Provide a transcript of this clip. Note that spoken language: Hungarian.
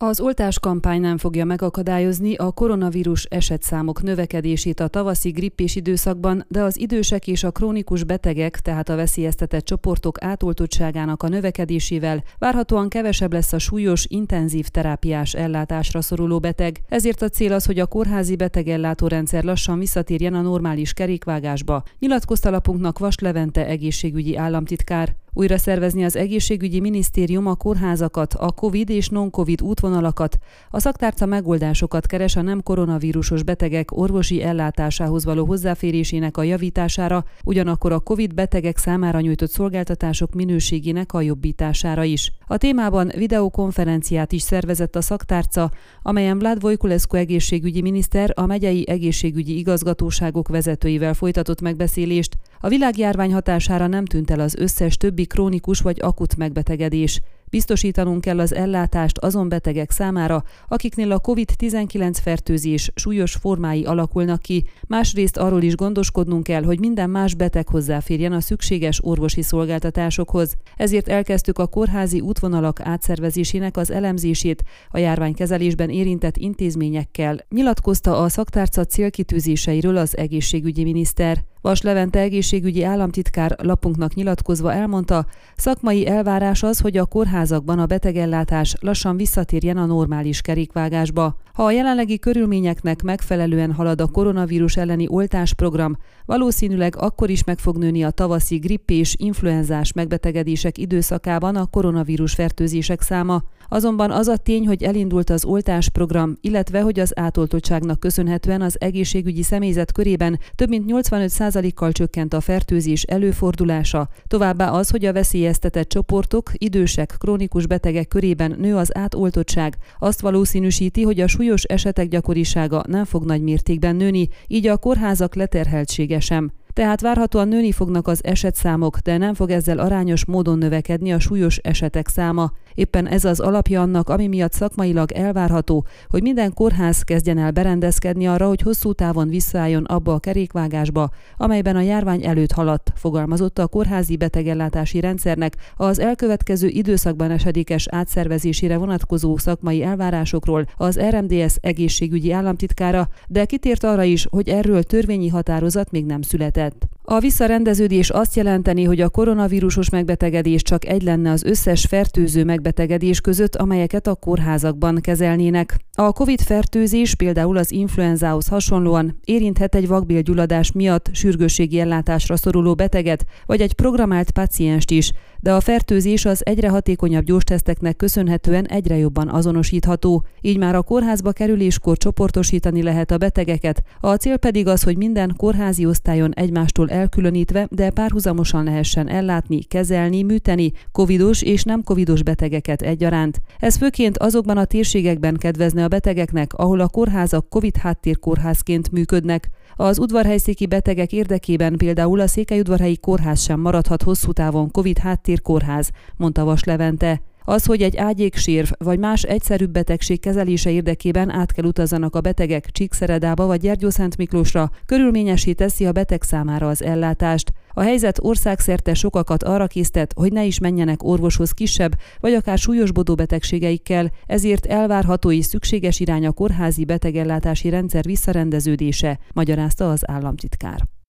Az oltás kampány nem fogja megakadályozni a koronavírus esetszámok növekedését a tavaszi grippés időszakban, de az idősek és a krónikus betegek, tehát a veszélyeztetett csoportok átoltottságának a növekedésével várhatóan kevesebb lesz a súlyos, intenzív terápiás ellátásra szoruló beteg. Ezért a cél az, hogy a kórházi betegellátórendszer lassan visszatérjen a normális kerékvágásba, nyilatkozta lapunknak Vas Levente egészségügyi államtitkár. Újra szervezni az egészségügyi minisztérium a kórházakat, a COVID és non-COVID útvonalakat, a szaktárca megoldásokat keres a nem koronavírusos betegek orvosi ellátásához való hozzáférésének a javítására, ugyanakkor a COVID betegek számára nyújtott szolgáltatások minőségének a jobbítására is. A témában videokonferenciát is szervezett a szaktárca, amelyen Vlad Vojkulescu egészségügyi miniszter a megyei egészségügyi igazgatóságok vezetőivel folytatott megbeszélést, a világjárvány hatására nem tűnt el az összes többi krónikus vagy akut megbetegedés. Biztosítanunk kell az ellátást azon betegek számára, akiknél a COVID-19 fertőzés súlyos formái alakulnak ki, másrészt arról is gondoskodnunk kell, hogy minden más beteg hozzáférjen a szükséges orvosi szolgáltatásokhoz. Ezért elkezdtük a kórházi útvonalak átszervezésének az elemzését a járványkezelésben érintett intézményekkel, nyilatkozta a szaktárca célkitűzéseiről az egészségügyi miniszter. Vas Levente egészségügyi államtitkár lapunknak nyilatkozva elmondta, szakmai elvárás az, hogy a kórházakban a betegellátás lassan visszatérjen a normális kerékvágásba. Ha a jelenlegi körülményeknek megfelelően halad a koronavírus elleni oltásprogram, valószínűleg akkor is meg fog nőni a tavaszi gripp és influenzás megbetegedések időszakában a koronavírus fertőzések száma. Azonban az a tény, hogy elindult az oltásprogram, illetve hogy az átoltottságnak köszönhetően az egészségügyi személyzet körében több mint 85%-kal csökkent a fertőzés előfordulása, továbbá az, hogy a veszélyeztetett csoportok, idősek, krónikus betegek körében nő az átoltottság, azt valószínűsíti, hogy a súlyos esetek gyakorisága nem fog nagy mértékben nőni, így a kórházak leterheltsége sem tehát várhatóan nőni fognak az esetszámok, de nem fog ezzel arányos módon növekedni a súlyos esetek száma. Éppen ez az alapja annak, ami miatt szakmailag elvárható, hogy minden kórház kezdjen el berendezkedni arra, hogy hosszú távon visszaálljon abba a kerékvágásba, amelyben a járvány előtt haladt, fogalmazott a kórházi betegellátási rendszernek az elkövetkező időszakban esedékes átszervezésére vonatkozó szakmai elvárásokról az RMDS egészségügyi államtitkára, de kitért arra is, hogy erről törvényi határozat még nem született الأولاد A visszarendeződés azt jelenteni, hogy a koronavírusos megbetegedés csak egy lenne az összes fertőző megbetegedés között, amelyeket a kórházakban kezelnének. A COVID-fertőzés például az influenzához hasonlóan érinthet egy vakbélgyulladás miatt sürgősségi ellátásra szoruló beteget, vagy egy programált pacienst is, de a fertőzés az egyre hatékonyabb gyógysteszteknek köszönhetően egyre jobban azonosítható, így már a kórházba kerüléskor csoportosítani lehet a betegeket, a cél pedig az, hogy minden kórházi osztályon egymástól elkülönítve, de párhuzamosan lehessen ellátni, kezelni, műteni covidos és nem covidos betegeket egyaránt. Ez főként azokban a térségekben kedvezne a betegeknek, ahol a kórházak covid háttérkórházként működnek. Az udvarhelyszéki betegek érdekében például a Székelyudvarhelyi kórház sem maradhat hosszú távon covid háttérkórház, mondta Vas Levente. Az, hogy egy ágyéksírv vagy más egyszerűbb betegség kezelése érdekében át kell utazzanak a betegek Csíkszeredába vagy Gyergyószent Miklósra, körülményesé teszi a beteg számára az ellátást. A helyzet országszerte sokakat arra késztet, hogy ne is menjenek orvoshoz kisebb, vagy akár súlyosbodó betegségeikkel, ezért elvárható és szükséges irány a kórházi betegellátási rendszer visszarendeződése, magyarázta az államtitkár.